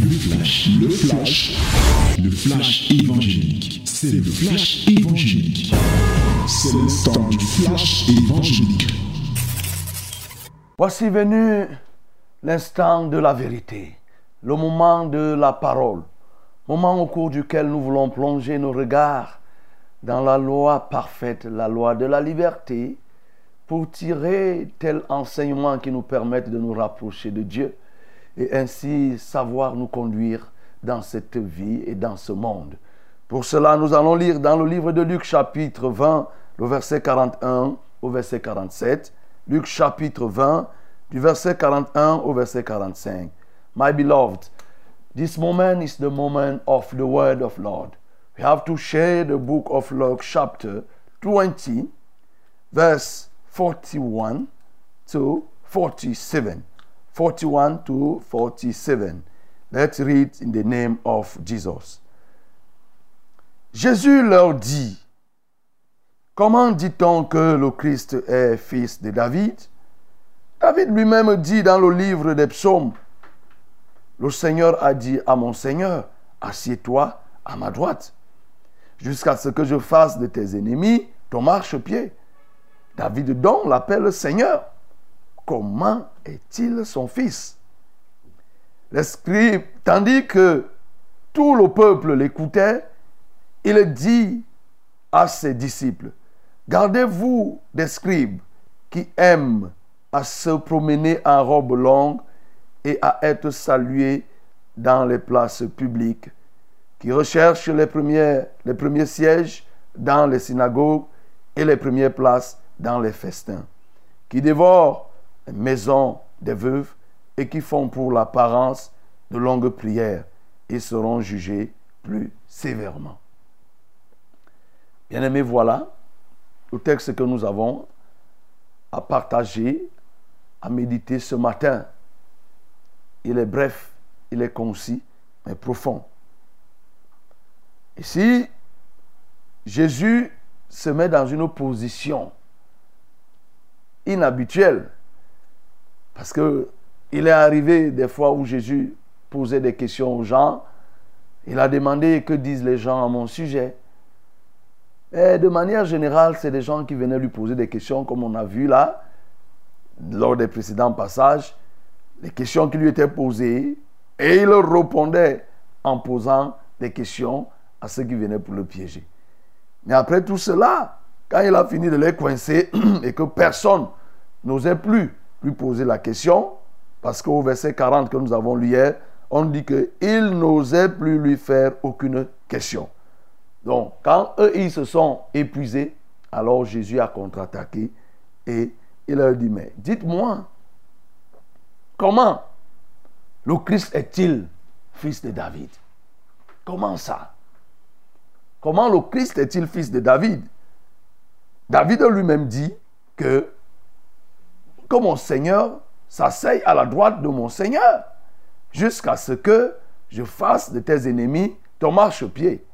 Le flash, le flash, le flash évangélique. C'est le flash évangélique. C'est le du flash évangélique. Voici venu l'instant de la vérité, le moment de la parole, moment au cours duquel nous voulons plonger nos regards dans la loi parfaite, la loi de la liberté, pour tirer tel enseignement qui nous permette de nous rapprocher de Dieu et ainsi savoir nous conduire dans cette vie et dans ce monde. Pour cela, nous allons lire dans le livre de Luc chapitre 20, le verset 41 au verset 47. Luc chapitre 20, du verset 41 au verset 45. My beloved, this moment is the moment of the word of Lord. We have to share the book of Luke chapter 20, verse 41 to 47. 41 to 47. Let's read in the name of Jesus. Jésus leur dit, Comment dit-on que le Christ est fils de David? David lui-même dit dans le livre des psaumes, Le Seigneur a dit à mon Seigneur, Assieds-toi à ma droite, jusqu'à ce que je fasse de tes ennemis ton marchepied. David donc l'appelle Seigneur. Comment est-il son fils? Les scribes, tandis que tout le peuple l'écoutait, il dit à ses disciples, Gardez-vous des scribes qui aiment à se promener en robe longue et à être salués dans les places publiques, qui recherchent les premiers, les premiers sièges dans les synagogues et les premières places dans les festins, qui dévorent maisons des veuves et qui font pour l'apparence de longues prières et seront jugés plus sévèrement. Bien-aimés, voilà le texte que nous avons à partager, à méditer ce matin. Il est bref, il est concis, mais profond. Ici, Jésus se met dans une position inhabituelle. Parce que il est arrivé des fois où Jésus posait des questions aux gens. Il a demandé que disent les gens à mon sujet. Et de manière générale, c'est des gens qui venaient lui poser des questions, comme on a vu là, lors des précédents passages, les questions qui lui étaient posées, et il répondait en posant des questions à ceux qui venaient pour le piéger. Mais après tout cela, quand il a fini de les coincer et que personne n'osait plus lui poser la question, parce qu'au verset 40 que nous avons lu hier, on dit qu'il n'osait plus lui faire aucune question. Donc, quand eux, ils se sont épuisés, alors Jésus a contre-attaqué et il leur dit, mais dites-moi, comment le Christ est-il fils de David? Comment ça? Comment le Christ est-il fils de David? David lui-même dit que, que mon Seigneur s'asseye à la droite de mon Seigneur jusqu'à ce que je fasse de tes ennemis ton marchepied.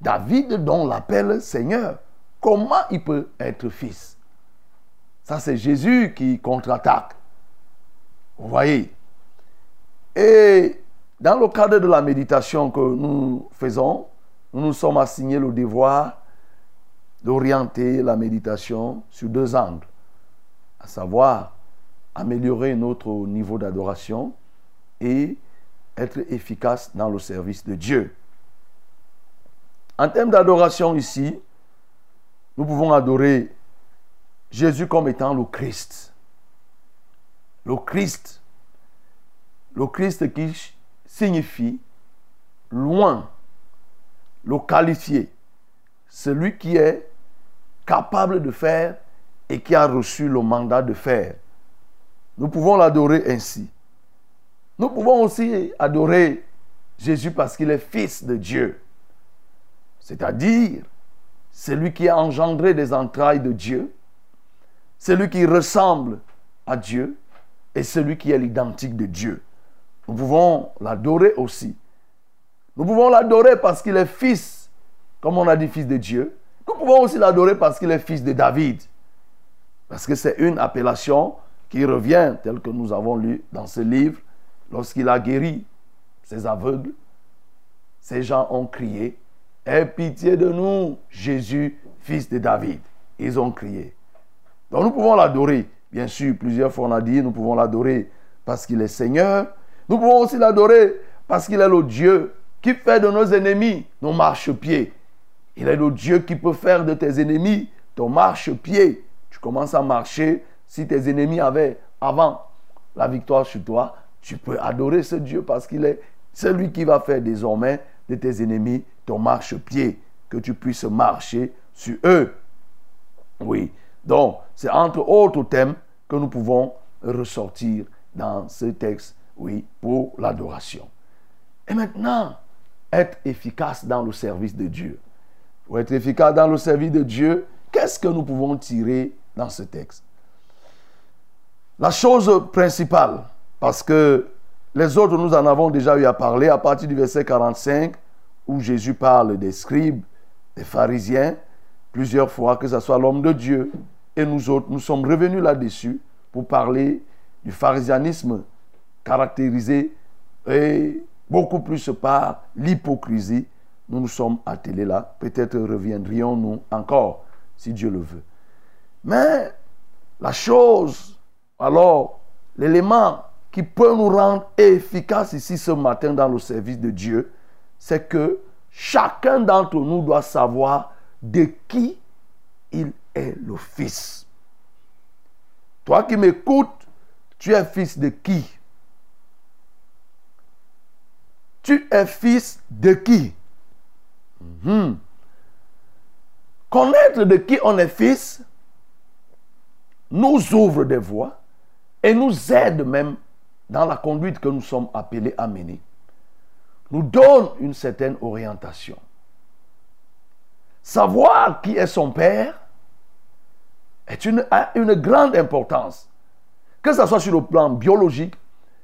David, dont l'appelle Seigneur, comment il peut être fils? Ça, c'est Jésus qui contre-attaque. Vous voyez? Et dans le cadre de la méditation que nous faisons, nous nous sommes assignés le devoir d'orienter la méditation sur deux angles, savoir améliorer notre niveau d'adoration et être efficace dans le service de Dieu. En termes d'adoration ici, nous pouvons adorer Jésus comme étant le Christ. Le Christ. Le Christ qui signifie loin, le qualifié, celui qui est capable de faire et qui a reçu le mandat de faire. Nous pouvons l'adorer ainsi. Nous pouvons aussi adorer Jésus parce qu'il est fils de Dieu. C'est-à-dire, celui qui a engendré des entrailles de Dieu, celui qui ressemble à Dieu et celui qui est l'identique de Dieu. Nous pouvons l'adorer aussi. Nous pouvons l'adorer parce qu'il est fils, comme on a dit fils de Dieu. Nous pouvons aussi l'adorer parce qu'il est fils de David. Parce que c'est une appellation qui revient, tel que nous avons lu dans ce livre, lorsqu'il a guéri ces aveugles, ces gens ont crié, Aie pitié de nous, Jésus, fils de David. Ils ont crié. Donc nous pouvons l'adorer. Bien sûr, plusieurs fois on a dit, nous pouvons l'adorer parce qu'il est Seigneur. Nous pouvons aussi l'adorer parce qu'il est le Dieu qui fait de nos ennemis nos marchepieds. Il est le Dieu qui peut faire de tes ennemis ton marchepied. Tu commences à marcher. Si tes ennemis avaient avant la victoire sur toi, tu peux adorer ce Dieu parce qu'il est celui qui va faire désormais de tes ennemis ton marchepied, que tu puisses marcher sur eux. Oui, donc c'est entre autres thèmes que nous pouvons ressortir dans ce texte, oui, pour l'adoration. Et maintenant, être efficace dans le service de Dieu. Pour être efficace dans le service de Dieu, qu'est-ce que nous pouvons tirer dans ce texte La chose principale, parce que les autres, nous en avons déjà eu à parler à partir du verset 45, où Jésus parle des scribes, des pharisiens, plusieurs fois, que ce soit l'homme de Dieu. Et nous autres, nous sommes revenus là-dessus pour parler du pharisianisme caractérisé et beaucoup plus par l'hypocrisie. Nous nous sommes attelés là. Peut-être reviendrions-nous encore, si Dieu le veut. Mais la chose, alors, l'élément qui peut nous rendre efficaces ici ce matin dans le service de Dieu, c'est que chacun d'entre nous doit savoir de qui il est le fils. Toi qui m'écoutes, tu es fils de qui? Tu es fils de qui? Mhm. Connaître de qui on est fils nous ouvre des voies et nous aide même dans la conduite que nous sommes appelés à mener nous donne une certaine orientation. Savoir qui est son père est une, a une grande importance. Que ce soit sur le plan biologique,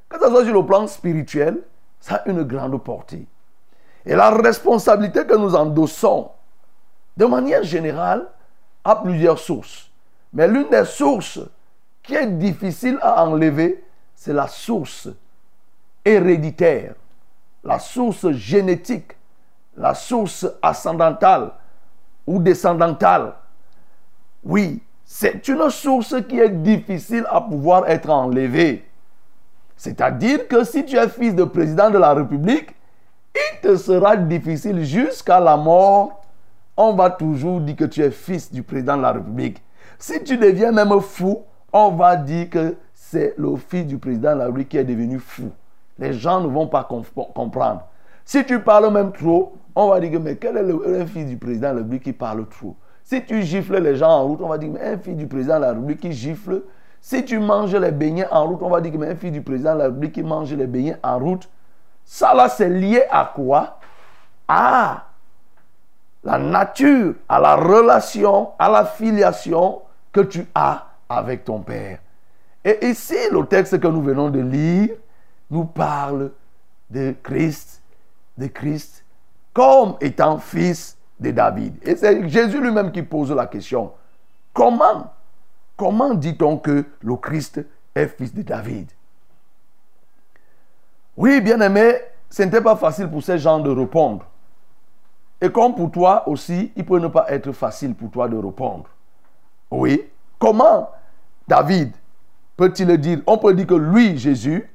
que ce soit sur le plan spirituel, ça a une grande portée. Et la responsabilité que nous endossons, de manière générale, a plusieurs sources. Mais l'une des sources qui est difficile à enlever, c'est la source héréditaire la source génétique, la source ascendantale ou descendantale. Oui, c'est une source qui est difficile à pouvoir être enlevée. C'est-à-dire que si tu es fils de président de la République, il te sera difficile jusqu'à la mort. On va toujours dire que tu es fils du président de la République. Si tu deviens même fou, on va dire que c'est le fils du président de la République qui est devenu fou les gens ne vont pas comprendre. Si tu parles même trop, on va dire que mais quel est le, fils du président de la République qui parle trop? Si tu gifles les gens en route, on va dire mais un fils du président de la République qui gifle. Si tu manges les beignets en route, on va dire que mais un fils du président de la République qui mange les beignets en route. Ça là, c'est lié à quoi? À la nature, à la relation, à la filiation que tu as avec ton Père. Et ici, le texte que nous venons de lire, nous parle de Christ, de Christ comme étant fils de David. Et c'est Jésus lui-même qui pose la question. Comment Comment dit-on que le Christ est fils de David? Oui, bien aimé, ce n'était pas facile pour ces gens de répondre. Et comme pour toi aussi, il peut ne pas être facile pour toi de répondre. Oui. Comment David peut-il dire? On peut dire que lui, Jésus,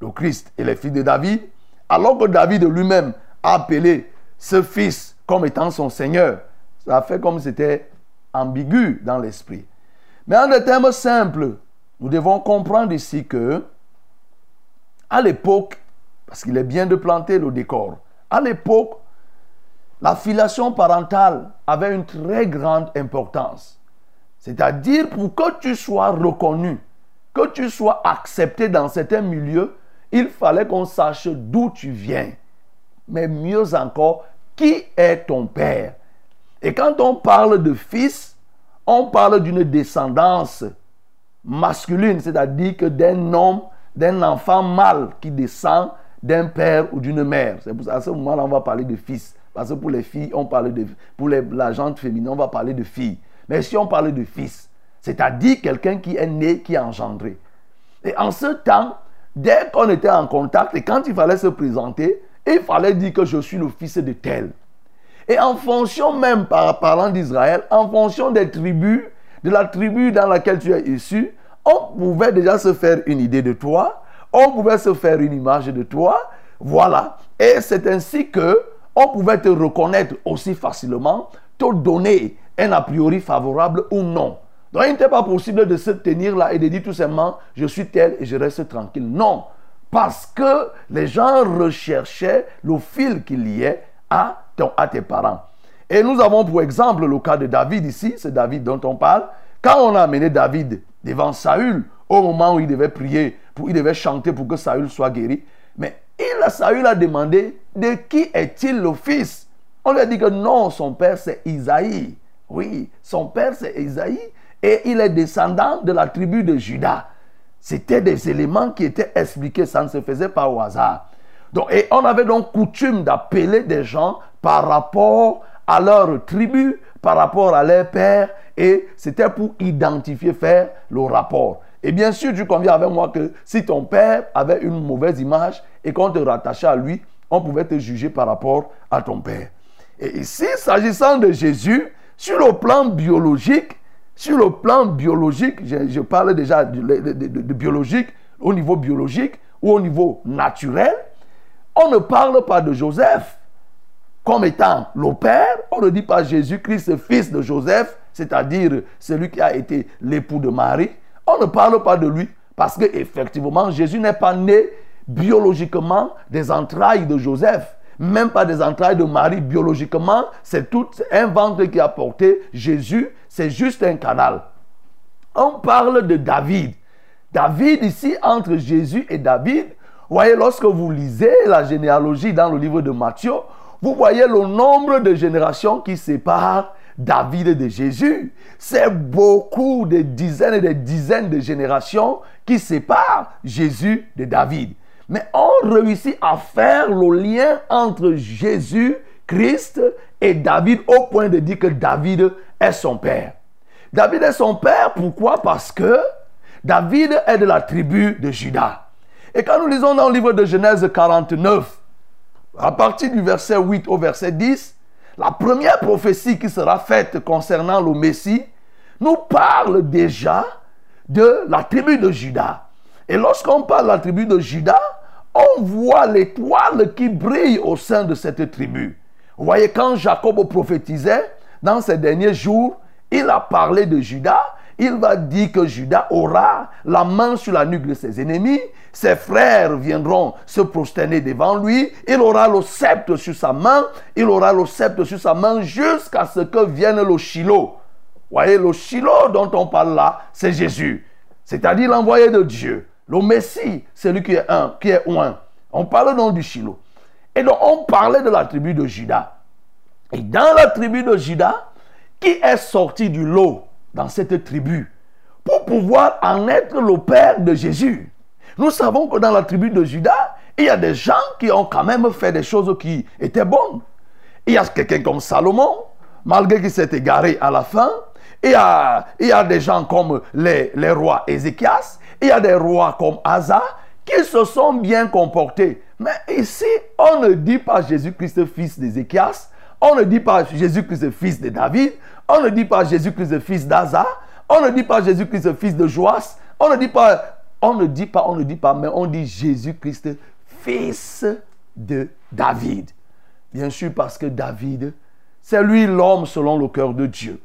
le Christ et les fils de David, alors que David lui-même a appelé ce fils comme étant son Seigneur. Ça fait comme c'était ambigu dans l'esprit. Mais en des termes simples, nous devons comprendre ici que, à l'époque, parce qu'il est bien de planter le décor, à l'époque, la filiation parentale avait une très grande importance. C'est-à-dire pour que tu sois reconnu, que tu sois accepté dans certains milieux, il fallait qu'on sache d'où tu viens. Mais mieux encore, qui est ton père? Et quand on parle de fils, on parle d'une descendance masculine, c'est-à-dire que d'un homme, d'un enfant mâle qui descend d'un père ou d'une mère. C'est pour ça, à ce moment-là, on va parler de fils. Parce que pour les filles, on parle de. Pour la gente féminine, on va parler de fille. Mais si on parle de fils, c'est-à-dire quelqu'un qui est né, qui est engendré. Et en ce temps, dès qu'on était en contact et quand il fallait se présenter, il fallait dire que je suis le fils de tel. Et en fonction même, par parlant d'Israël, en fonction des tribus, de la tribu dans laquelle tu es issu, on pouvait déjà se faire une idée de toi, on pouvait se faire une image de toi, voilà. Et c'est ainsi que on pouvait te reconnaître aussi facilement, te donner un a priori favorable ou non. Donc il n'était pas possible de se tenir là et de dire tout simplement, je suis tel et je reste tranquille. Non, parce que les gens recherchaient le fil qu'il y ait à, à tes parents. Et nous avons pour exemple le cas de David ici, c'est David dont on parle. Quand on a amené David devant Saül, au moment où il devait prier, pour, il devait chanter pour que Saül soit guéri, mais il, Saül a demandé de qui est-il le fils? On lui a dit que non, son père c'est Isaïe. Oui, son père c'est Isaïe et il est descendant de la tribu de Judas. C'était des éléments qui étaient expliqués, ça ne se faisait pas au hasard. Donc, et on avait donc coutume d'appeler des gens par rapport à leur tribu, par rapport à leur père, et c'était pour identifier, faire le rapport. Et bien sûr, tu conviens avec moi que si ton père avait une mauvaise image et qu'on te rattachait à lui, on pouvait te juger par rapport à ton père. Et ici, s'agissant de Jésus, sur le plan biologique, sur le plan biologique, je, parle déjà de, biologique, au niveau biologique ou au niveau naturel, on ne parle pas de Joseph comme étant le Père, on ne dit pas Jésus-Christ, fils de Joseph, c'est-à-dire celui qui a été l'époux de Marie. On ne parle pas de lui parce qu'effectivement, Jésus n'est pas né biologiquement des entrailles de Joseph même pas des entrailles de Marie biologiquement, c'est tout un ventre qui a porté Jésus, c'est juste un canal. On parle de David. David ici, entre Jésus et David, voyez, lorsque vous lisez la généalogie dans le livre de Matthieu, vous voyez le nombre de générations qui séparent David de Jésus. C'est beaucoup, des dizaines et des dizaines de générations qui séparent Jésus de David. Mais on réussit à faire le lien entre Jésus, Christ et David au point de dire que David est son père. David est son père, pourquoi? Parce que David est de la tribu de Judas. Et quand nous lisons dans le livre de Genèse 49, à partir du verset 8 au verset 10, la première prophétie qui sera faite concernant le Messie nous parle déjà de la tribu de Judas. Et lorsqu'on parle de la tribu de Judas, on voit l'étoile qui brille au sein de cette tribu. Vous voyez, quand Jacob prophétisait, dans ces derniers jours, il a parlé de Judas. Il va dire que Judas aura la main sur la nuque de ses ennemis. Ses frères viendront se prosterner devant lui. Il aura le sceptre sur sa main. Il aura le sceptre sur sa main jusqu'à ce que vienne le Shiloh. Vous voyez, le Shiloh dont on parle là, c'est Jésus. C'est-à-dire l'envoyé de Dieu. Le Messie, c'est lui qui est un, qui est un. On parle donc du Shiloh. Et donc, on parlait de la tribu de Judas. Et dans la tribu de Judas, qui est sorti du lot dans cette tribu pour pouvoir en être le père de Jésus Nous savons que dans la tribu de Judas, il y a des gens qui ont quand même fait des choses qui étaient bonnes. Il y a quelqu'un comme Salomon, malgré qu'il s'est égaré à la fin. Il y a, il y a des gens comme les, les rois Ézéchias. Il y a des rois comme Asa qui se sont bien comportés. Mais ici, on ne dit pas Jésus-Christ fils d'Ézéchias, on ne dit pas Jésus-Christ fils de David, on ne dit pas Jésus-Christ fils d'Asa, on ne dit pas Jésus-Christ fils de Joas, on ne dit pas, on ne dit pas, on ne dit pas, mais on dit Jésus-Christ fils de David. Bien sûr parce que David, c'est lui l'homme selon le cœur de Dieu.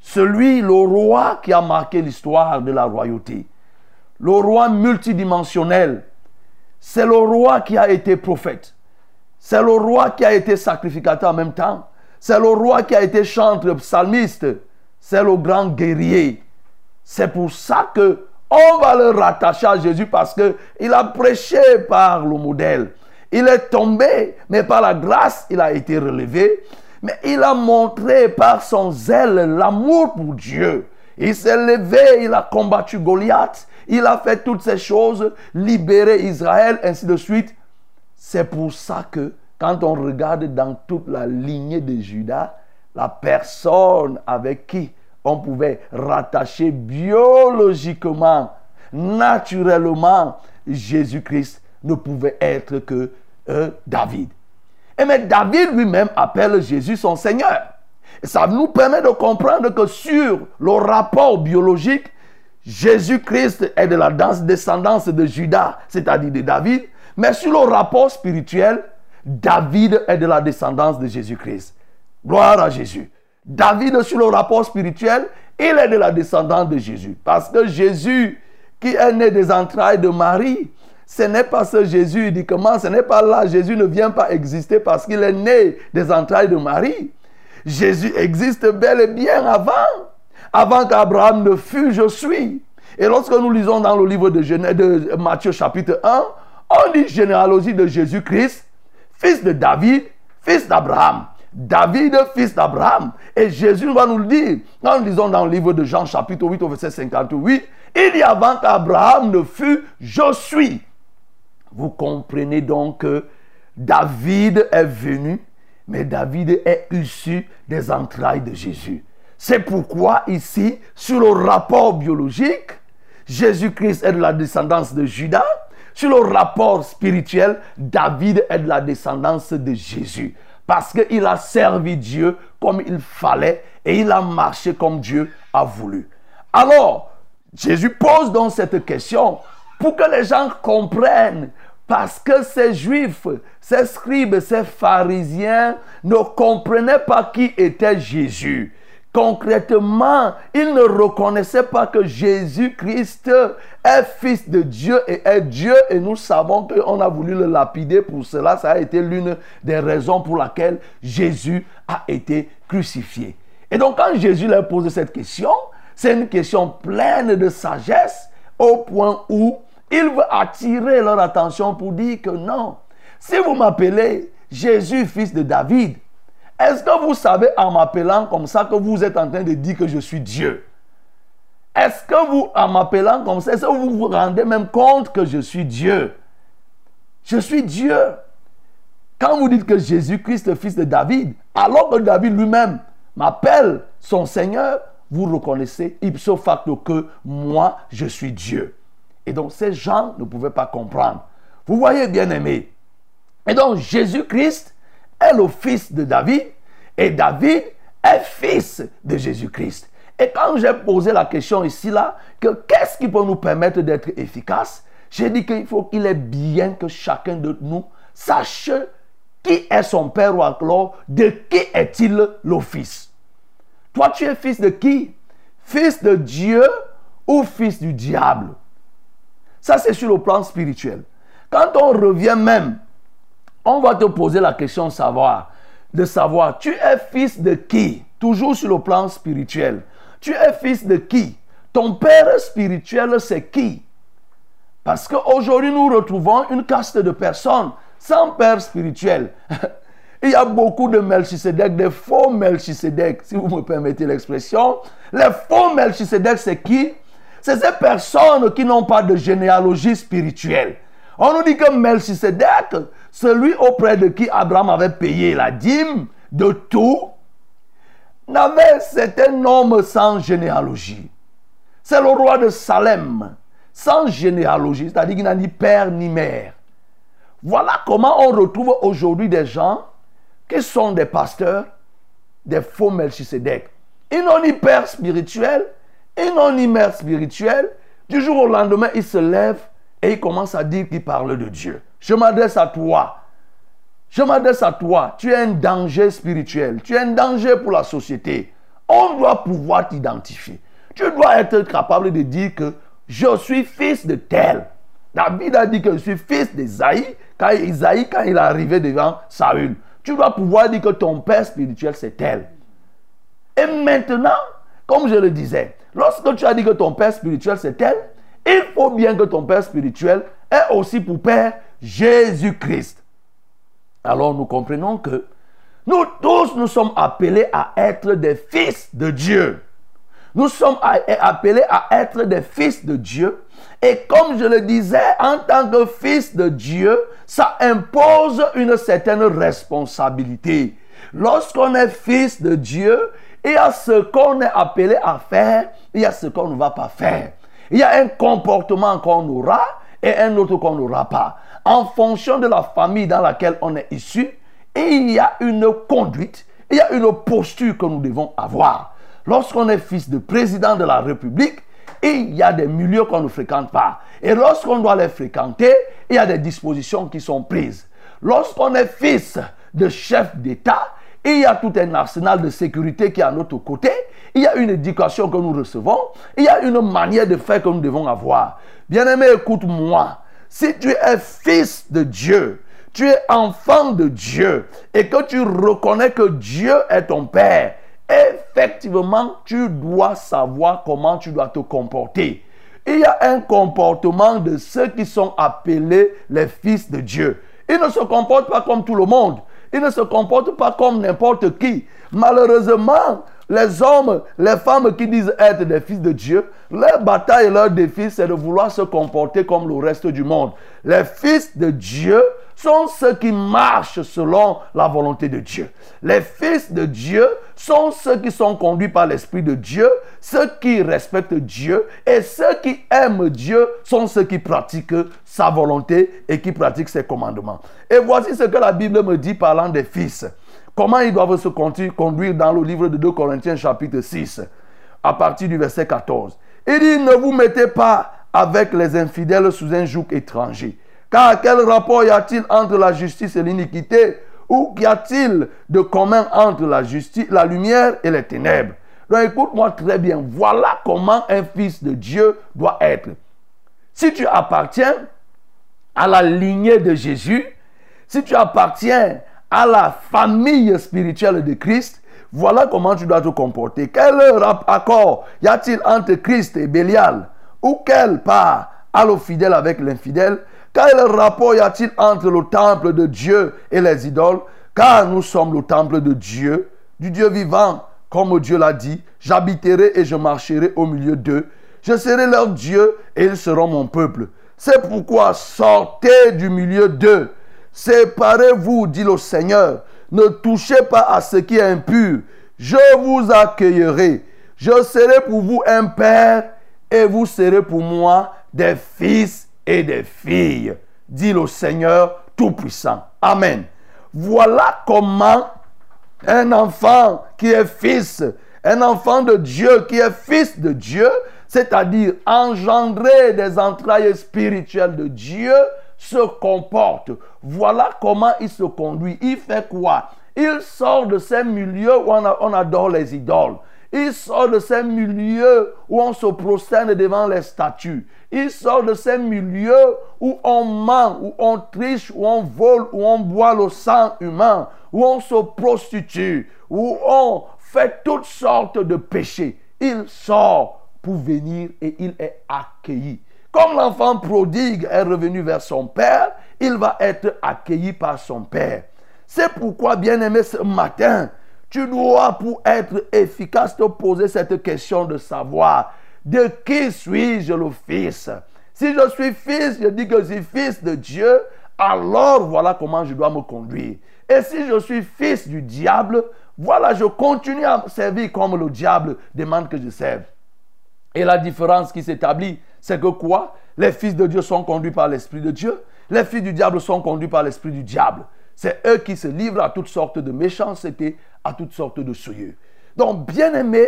Celui, le roi qui a marqué l'histoire de la royauté le roi multidimensionnel. C'est le roi qui a été prophète. C'est le roi qui a été sacrificateur en même temps. C'est le roi qui a été chanteur, psalmiste. C'est le grand guerrier. C'est pour ça que on va le rattacher à Jésus parce que il a prêché par le modèle. Il est tombé, mais par la grâce, il a été relevé. Mais il a montré par son zèle l'amour pour Dieu. Il s'est levé, il a combattu Goliath. Il a fait toutes ces choses, libéré Israël, ainsi de suite. C'est pour ça que quand on regarde dans toute la lignée de Judas, la personne avec qui on pouvait rattacher biologiquement, naturellement, Jésus-Christ ne pouvait être que euh, David. Et mais David lui-même appelle Jésus son Seigneur. Et ça nous permet de comprendre que sur le rapport biologique, Jésus-Christ est de la descendance de Judas, c'est-à-dire de David. Mais sur le rapport spirituel, David est de la descendance de Jésus-Christ. Gloire à Jésus. David, sur le rapport spirituel, il est de la descendance de Jésus. Parce que Jésus, qui est né des entrailles de Marie, ce n'est pas ce Jésus uniquement, ce n'est pas là. Jésus ne vient pas exister parce qu'il est né des entrailles de Marie. Jésus existe bel et bien avant. Avant qu'Abraham ne fût, je suis. Et lorsque nous lisons dans le livre de, Matthieu chapitre 1, on dit généalogie de Jésus-Christ, fils de David, fils d'Abraham. David, fils d'Abraham. Et Jésus va nous le dire. Quand nous lisons dans le livre de Jean chapitre 8 au verset 58, il dit avant qu'Abraham ne fût, je suis. Vous comprenez donc que David est venu, mais David est issu des entrailles de Jésus. C'est pourquoi ici, sur le rapport biologique, Jésus-Christ est de la descendance de Judas. Sur le rapport spirituel, David est de la descendance de Jésus. Parce qu'il a servi Dieu comme il fallait et il a marché comme Dieu a voulu. Alors, Jésus pose donc cette question pour que les gens comprennent. Parce que ces juifs, ces scribes, ces pharisiens ne comprenaient pas qui était Jésus. Concrètement, ils ne reconnaissaient pas que Jésus-Christ est fils de Dieu et est Dieu. Et nous savons qu'on a voulu le lapider pour cela. Ça a été l'une des raisons pour laquelle Jésus a été crucifié. Et donc quand Jésus leur pose cette question, c'est une question pleine de sagesse au point où il veut attirer leur attention pour dire que non, si vous m'appelez Jésus, fils de David, est-ce que vous savez en m'appelant comme ça que vous êtes en train de dire que je suis Dieu? Est-ce que vous, en m'appelant comme ça, est-ce que vous vous rendez même compte que je suis Dieu? Je suis Dieu. Quand vous dites que Jésus-Christ, fils de David, alors que David lui-même m'appelle son Seigneur, vous reconnaissez ipso facto que moi, je suis Dieu. Et donc, ces gens ne pouvaient pas comprendre. Vous voyez, bien aimé. Et donc, Jésus-Christ est le fils de David et David est fils de Jésus-Christ. Et quand j'ai posé la question ici, là, que qu'est-ce qui peut nous permettre d'être efficace, j'ai dit qu'il faut qu'il est bien que chacun de nous sache qui est son père ou alors de qui est-il le fils. Toi, tu es fils de qui? Fils de Dieu ou fils du diable? Ça, c'est sur le plan spirituel. Quand on revient même, on va te poser la question de savoir, de savoir, tu es fils de qui? Toujours sur le plan spirituel. Tu es fils de qui? Ton père spirituel, c'est qui? Parce qu'aujourd'hui, nous retrouvons une caste de personnes sans père spirituel. Il y a beaucoup de Melchisedec, des faux Melchisedec, si vous me permettez l'expression. Les faux Melchisedec, c'est qui? C'est ces personnes qui n'ont pas de généalogie spirituelle. On nous dit que Melchisedec, celui auprès de qui Abraham avait payé la dîme de tout, n'avait, un homme sans généalogie. C'est le roi de Salem, sans généalogie, c'est-à-dire qu'il n'a ni père ni mère. Voilà comment on retrouve aujourd'hui des gens qui sont des pasteurs, des faux Melchisedec. Ils n'ont ni père spirituel, ils n'ont ni mère spirituelle. Du jour au lendemain, ils se lèvent et ils commencent à dire qu'ils parlent de Dieu. Je m'adresse à toi. Je m'adresse à toi. Tu es un danger spirituel. Tu es un danger pour la société. On doit pouvoir t'identifier. Tu dois être capable de dire que je suis fils de tel. David a dit que je suis fils d'Isaïe quand quand il est arrivé devant Saül. Tu dois pouvoir dire que ton père spirituel, c'est elle. Et maintenant, comme je le disais, lorsque tu as dit que ton père spirituel, c'est elle, il faut bien que ton père spirituel ait aussi pour père Jésus-Christ. Alors nous comprenons que nous tous, nous sommes appelés à être des fils de Dieu. Nous sommes appelés à être des fils de Dieu et comme je le disais, en tant que fils de Dieu, ça impose une certaine responsabilité. Lorsqu'on est fils de Dieu, il y a ce qu'on est appelé à faire, il y a ce qu'on ne va pas faire. Il y a un comportement qu'on aura et un autre qu'on n'aura pas. En fonction de la famille dans laquelle on est issu, il y a une conduite, il y a une posture que nous devons avoir. Lorsqu'on est fils de président de la République, il y a des milieux qu'on ne fréquente pas. Et lorsqu'on doit les fréquenter, il y a des dispositions qui sont prises. Lorsqu'on est fils de chef d'État, il y a tout un arsenal de sécurité qui est à notre côté. Il y a une éducation que nous recevons. Il y a une manière de faire que nous devons avoir. Bien-aimé, écoute-moi. Si tu es fils de Dieu, tu es enfant de Dieu et que tu reconnais que Dieu est ton Père, effectivement, tu dois savoir comment tu dois te comporter. Il y a un comportement de ceux qui sont appelés les fils de Dieu. Ils ne se comportent pas comme tout le monde. Ils ne se comportent pas comme n'importe qui. Malheureusement, les hommes, les femmes qui disent être des fils de Dieu, leur bataille et leur défi, c'est de vouloir se comporter comme le reste du monde. Les fils de Dieu sont ceux qui marchent selon la volonté de Dieu. Les fils de Dieu sont ceux qui sont conduits par l'Esprit de Dieu, ceux qui respectent Dieu et ceux qui aiment Dieu sont ceux qui pratiquent sa volonté et qui pratiquent ses commandements. Et voici ce que la Bible me dit parlant des fils. Comment ils doivent se conduire dans le livre de 2 Corinthiens chapitre 6 à partir du verset 14. Il dit, ne vous mettez pas avec les infidèles sous un joug étranger car quel rapport y a-t-il entre la justice et l'iniquité? Ou qu'y a-t-il de commun entre la, justice, la lumière et les ténèbres? Donc écoute-moi très bien. Voilà comment un fils de Dieu doit être. Si tu appartiens à la lignée de Jésus, si tu appartiens à la famille spirituelle de Christ, voilà comment tu dois te comporter. Quel accord y a-t-il entre Christ et Bélial? Ou quelle part a le fidèle avec l'infidèle? Quel rapport y a-t-il entre le temple de Dieu et les idoles? Car nous sommes le temple de Dieu, du Dieu vivant. Comme Dieu l'a dit, j'habiterai et je marcherai au milieu d'eux. Je serai leur Dieu et ils seront mon peuple. C'est pourquoi sortez du milieu d'eux. Séparez-vous, dit le Seigneur. Ne touchez pas à ce qui est impur. Je vous accueillerai. Je serai pour vous un père et vous serez pour moi des fils et des filles, dit le Seigneur Tout-Puissant. Amen. Voilà comment un enfant qui est fils, un enfant de Dieu qui est fils de Dieu, c'est-à-dire engendré des entrailles spirituelles de Dieu, se comporte. Voilà comment il se conduit. Il fait quoi? Il sort de ces milieux où on, on adore les idoles. Il sort de ces milieux où on se prosterne devant les statues. Il sort de ces milieux où on ment, où on triche, où on vole, où on boit le sang humain, où on se prostitue, où on fait toutes sortes de péchés. Il sort pour venir et il est accueilli. Comme l'enfant prodigue est revenu vers son père, il va être accueilli par son père. C'est pourquoi, bien aimé, ce matin, tu dois, pour être efficace, te poser cette question de savoir de qui suis-je le fils? Si je suis fils, je dis que je suis fils de Dieu, alors voilà comment je dois me conduire. Et si je suis fils du diable, voilà, je continue à servir comme le diable demande que je serve. Et la différence qui s'établit, c'est que quoi? Les fils de Dieu sont conduits par l'Esprit de Dieu. Les fils du diable sont conduits par l'Esprit du diable. C'est eux qui se livrent à toutes sortes de méchanceté, à toutes sortes de souillures. Donc, bien aimé,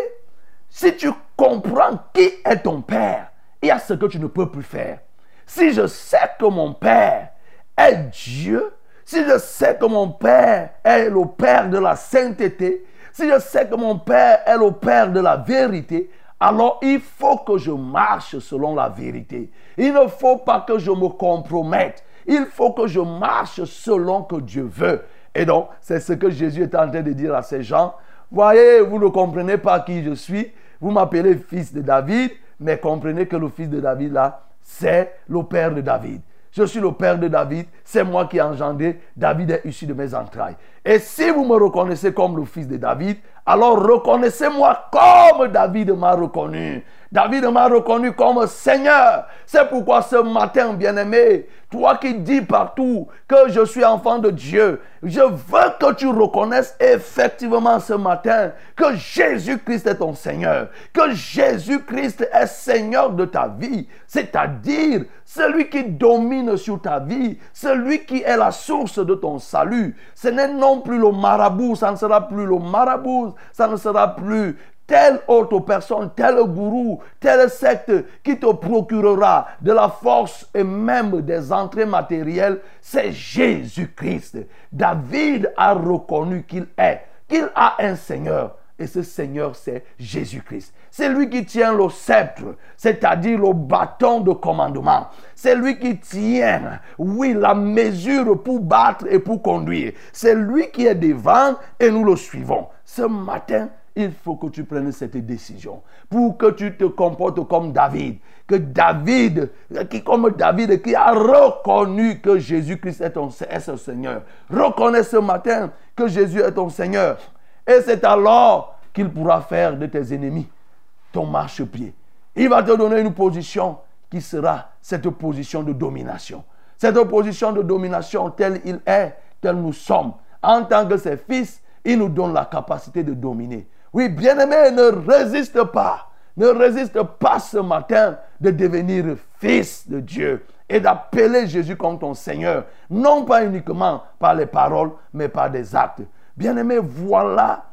si tu comprends qui est ton Père, il y a ce que tu ne peux plus faire. Si je sais que mon Père est Dieu, si je sais que mon Père est le Père de la sainteté, si je sais que mon Père est le Père de la vérité, alors il faut que je marche selon la vérité. Il ne faut pas que je me compromette. Il faut que je marche selon que Dieu veut. Et donc, c'est ce que Jésus est en train de dire à ces gens. Voyez, vous ne comprenez pas qui je suis. Vous m'appelez fils de David, mais comprenez que le fils de David là, c'est le père de David. Je suis le père de David, c'est moi qui ai engendré, David est issu de mes entrailles. Et si vous me reconnaissez comme le fils de David, alors reconnaissez-moi comme David m'a reconnu. David m'a reconnu comme Seigneur. C'est pourquoi ce matin, bien-aimé, toi qui dis partout que je suis enfant de Dieu, je veux que tu reconnaisses effectivement ce matin que Jésus-Christ est ton Seigneur, que Jésus-Christ est Seigneur de ta vie, c'est-à-dire celui qui domine sur ta vie, celui qui est la source de ton salut. Ce n'est non plus le marabout, ça ne sera plus le marabout, ça ne sera plus telle autre personne, tel gourou, telle secte qui te procurera de la force et même des entrées matérielles, c'est Jésus-Christ. David a reconnu qu'il est, qu'il a un Seigneur. Et ce Seigneur, c'est Jésus-Christ. C'est lui qui tient le sceptre, c'est-à-dire le bâton de commandement. C'est lui qui tient, oui, la mesure pour battre et pour conduire. C'est lui qui est devant et nous le suivons. Ce matin, il faut que tu prennes cette décision pour que tu te comportes comme David. Que David, qui comme David, qui a reconnu que Jésus-Christ est, ton, est son Seigneur. Reconnais ce matin que Jésus est ton Seigneur. Et c'est alors qu'il pourra faire de tes ennemis ton marchepied. Il va te donner une position qui sera cette position de domination. Cette position de domination telle il est, telle nous sommes. En tant que ses fils, il nous donne la capacité de dominer. Oui, bien-aimé, ne résiste pas. Ne résiste pas ce matin de devenir fils de Dieu et d'appeler Jésus comme ton Seigneur. Non pas uniquement par les paroles, mais par des actes. Bien-aimé, voilà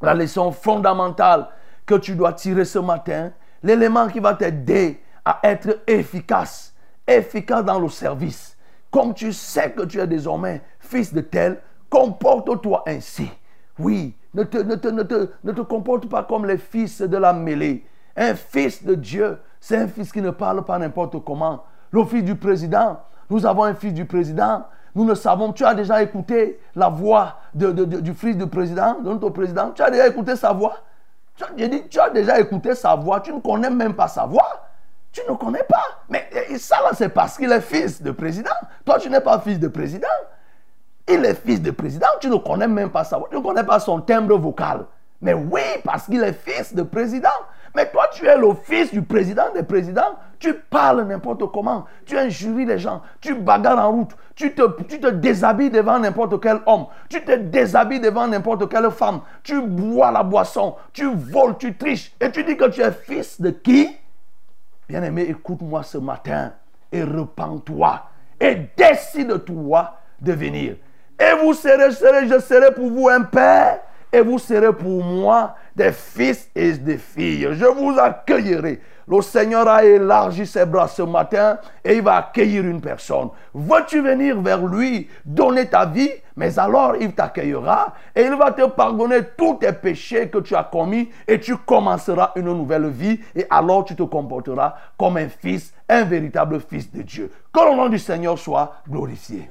la leçon fondamentale que tu dois tirer ce matin. L'élément qui va t'aider à être efficace. Efficace dans le service. Comme tu sais que tu es désormais fils de tel, comporte-toi ainsi. Oui, ne te, ne, te, ne, te, comporte pas comme les fils de la mêlée. Un fils de Dieu, c'est un fils qui ne parle pas n'importe comment. Le fils du président, nous avons un fils du président. Nous ne savons, tu as déjà écouté la voix du fils du président, de notre président. Tu as déjà écouté sa voix. J'ai dit, tu as déjà écouté sa voix. Tu ne connais même pas sa voix. Tu ne connais pas. Mais ça, là, c'est parce qu'il est fils de président. Toi, tu n'es pas fils de président. Il est fils de président, tu ne connais même pas voix, tu ne connais pas son timbre vocal. Mais oui, parce qu'il est fils de président. Mais toi, tu es le fils du président des présidents. Tu parles n'importe comment. Tu injuries les gens. Tu bagarres en route. Tu te, tu te déshabilles devant n'importe quel homme. Tu te déshabilles devant n'importe quelle femme. Tu bois la boisson. Tu voles, tu triches. Et tu dis que tu es fils de qui? Bien-aimé, écoute-moi ce matin et repens-toi. Et décide-toi de venir. Et vous serez, je serai pour vous un père, et vous serez pour moi des fils et des filles. Je vous accueillerai. Le Seigneur a élargi ses bras ce matin et il va accueillir une personne. Veux-tu venir vers lui, donner ta vie? Mais alors il t'accueillera et il va te pardonner tous tes péchés que tu as commis et tu commenceras une nouvelle vie et alors tu te comporteras comme un fils, un véritable fils de Dieu. Que le nom du Seigneur soit glorifié.